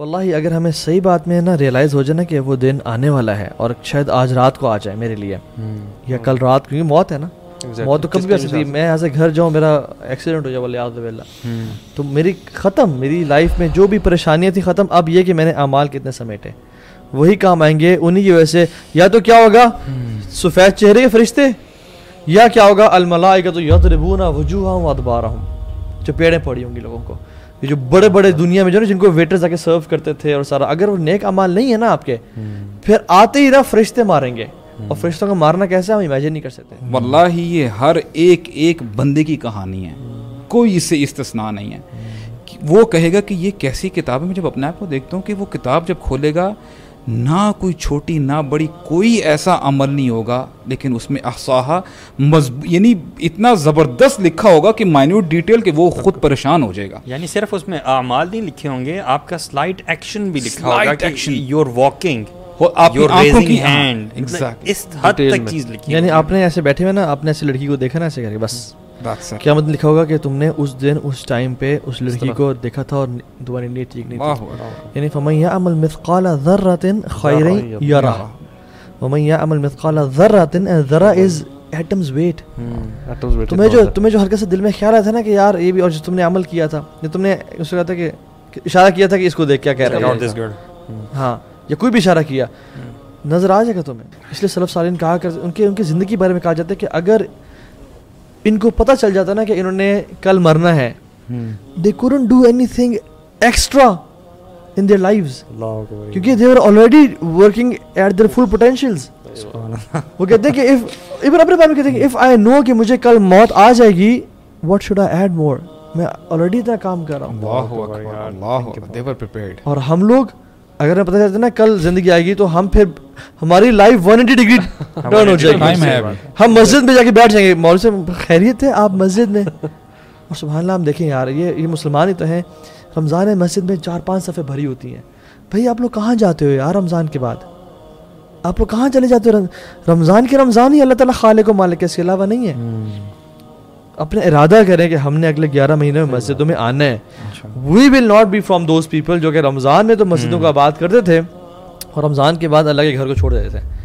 واللہ اگر ہمیں صحیح بات میں نا ریئلائز ہو جائے نا کہ وہ دن آنے والا ہے اور شاید آج رات کو آ جائے میرے لیے یا کل رات کیونکہ موت ہے نا۔ موت تو کبھی بھی آ سکتی میں یہاں سے گھر جاؤں میرا ایکسیڈنٹ ہو جائے اللہ تو میری ختم میری لائف میں جو بھی پریشانیاں تھیں ختم اب یہ کہ میں نے اعمال کتنے سمیٹے۔ وہی کام آئیں گے انہی کی وجہ سے۔ یا تو کیا ہوگا؟ سفید چہرے کے فرشتے یا کیا ہوگا؟ الملائکہ تو یضربون وجوہہم وادبارہم۔ جو پیڑیں پڑی ہوں گی لوگوں کو۔ یہ جو بڑے بڑے دنیا میں جو نا جن کو ویٹرز آ کے سرو کرتے تھے اور سارا اگر وہ نیک اعمال نہیں ہے نا آپ کے پھر آتے ہی نا فرشتے ماریں گے۔ اور فرشتوں کو مارنا کیسے ہم امیجن نہیں کر سکتے۔ واللہ یہ ہر ایک ایک بندے کی کہانی ہے۔ کوئی اس سے استثناء نہیں ہے۔ وہ کہے گا کہ یہ کیسی کتاب ہے میں جب اپنے آپ کو دیکھتا ہوں کہ وہ کتاب جب کھولے گا نہ کوئی چھوٹی نہ بڑی کوئی ایسا عمل نہیں ہوگا لیکن اس میں احساہا مضب... یعنی اتنا زبردست لکھا ہوگا کہ مائنیوٹ ڈیٹیل کہ وہ خود پریشان ہو جائے گا۔ یعنی صرف اس میں اعمال نہیں لکھے ہوں گے آپ کا سلائٹ ایکشن بھی لکھا ہوگا کہ یور واکنگ آپ کی آنکھوں کی ہینڈ اس حد تک چیز لکھی یعنی آپ نے ایسے بیٹھے ہوئے نا آپ نے ایسی لڑکی کو دیکھا نا ایسے کر کے بس۔ کیا مطلب لکھا ہوگا کہ تم نے اس دن اس ٹائم پہ اس لڑکی کو دیکھا تھا اور تمہاری نیت ٹھیک نہیں تھی۔ یعنی فمن یعمل مثقال ذرۃ خیرا یرا ومن یعمل مثقال ذرۃ ذرا از ایٹمز ویٹ تمہیں جو تمہیں جو ہلکا سے دل میں خیال آیا تھا نا کہ یار یہ بھی اور جو تم نے عمل کیا تھا جو تم نے اس کو کہا تھا کہ اشارہ کیا تھا کہ اس کو دیکھ کیا کہہ رہا ہے ہاں یا کوئی بھی اشارہ کیا۔ نظر آ جائے گا تمہیں۔ اس لیے سلف سالین کہا کر ان کے ان کی زندگی کے بارے میں کہا جاتا ہے کہ اگر ان کو پتہ چل جاتا نا کہ انہوں نے کل مرنا ہے۔ They corn do anything extra in their lives کیونکہ they are already working at their full potentials وہ کہتے ہیں کہ اف ایون اپنے بارے میں کہتے ہیں کہ اف آئی نو کہ مجھے کل موت آ جائے گی what should I add more میں آلریڈی اتنا کام کر رہا ہوں۔ اور ہم لوگ اگر ہمیں پتہ چلتا ہے نا کل زندگی آئے گی تو ہم پھر ہماری life one eighty degree turn ہو جائے گی۔ ہم مسجد میں جا کے بیٹھ جائیں گے۔ مول سے خیریت ہے آپ مسجد میں؟ اور سبحان اللہ ہم دیکھیں یار یہ یہ مسلمان ہی تو ہیں۔ رمضان مسجد میں چار پانچ صفحے بھری ہوتی ہیں۔ بھائی آپ لوگ کہاں جاتے ہو یار رمضان کے بعد؟ آپ لوگ کہاں چلے جاتے ہو؟ رمضان کے رمضان ہی اللہ تعالیٰ خالق و مالک اس کے علاوہ نہیں ہے۔ اپنے ارادہ کریں کہ ہم نے اگلے گیارہ مہینے میں مسجدوں میں آنا ہے۔ We will not be from those people جو کہ رمضان میں تو مسجدوں کو آباد کرتے تھے۔ اور رمضان کے بعد اللہ کے گھر کو چھوڑ دیتے تھے۔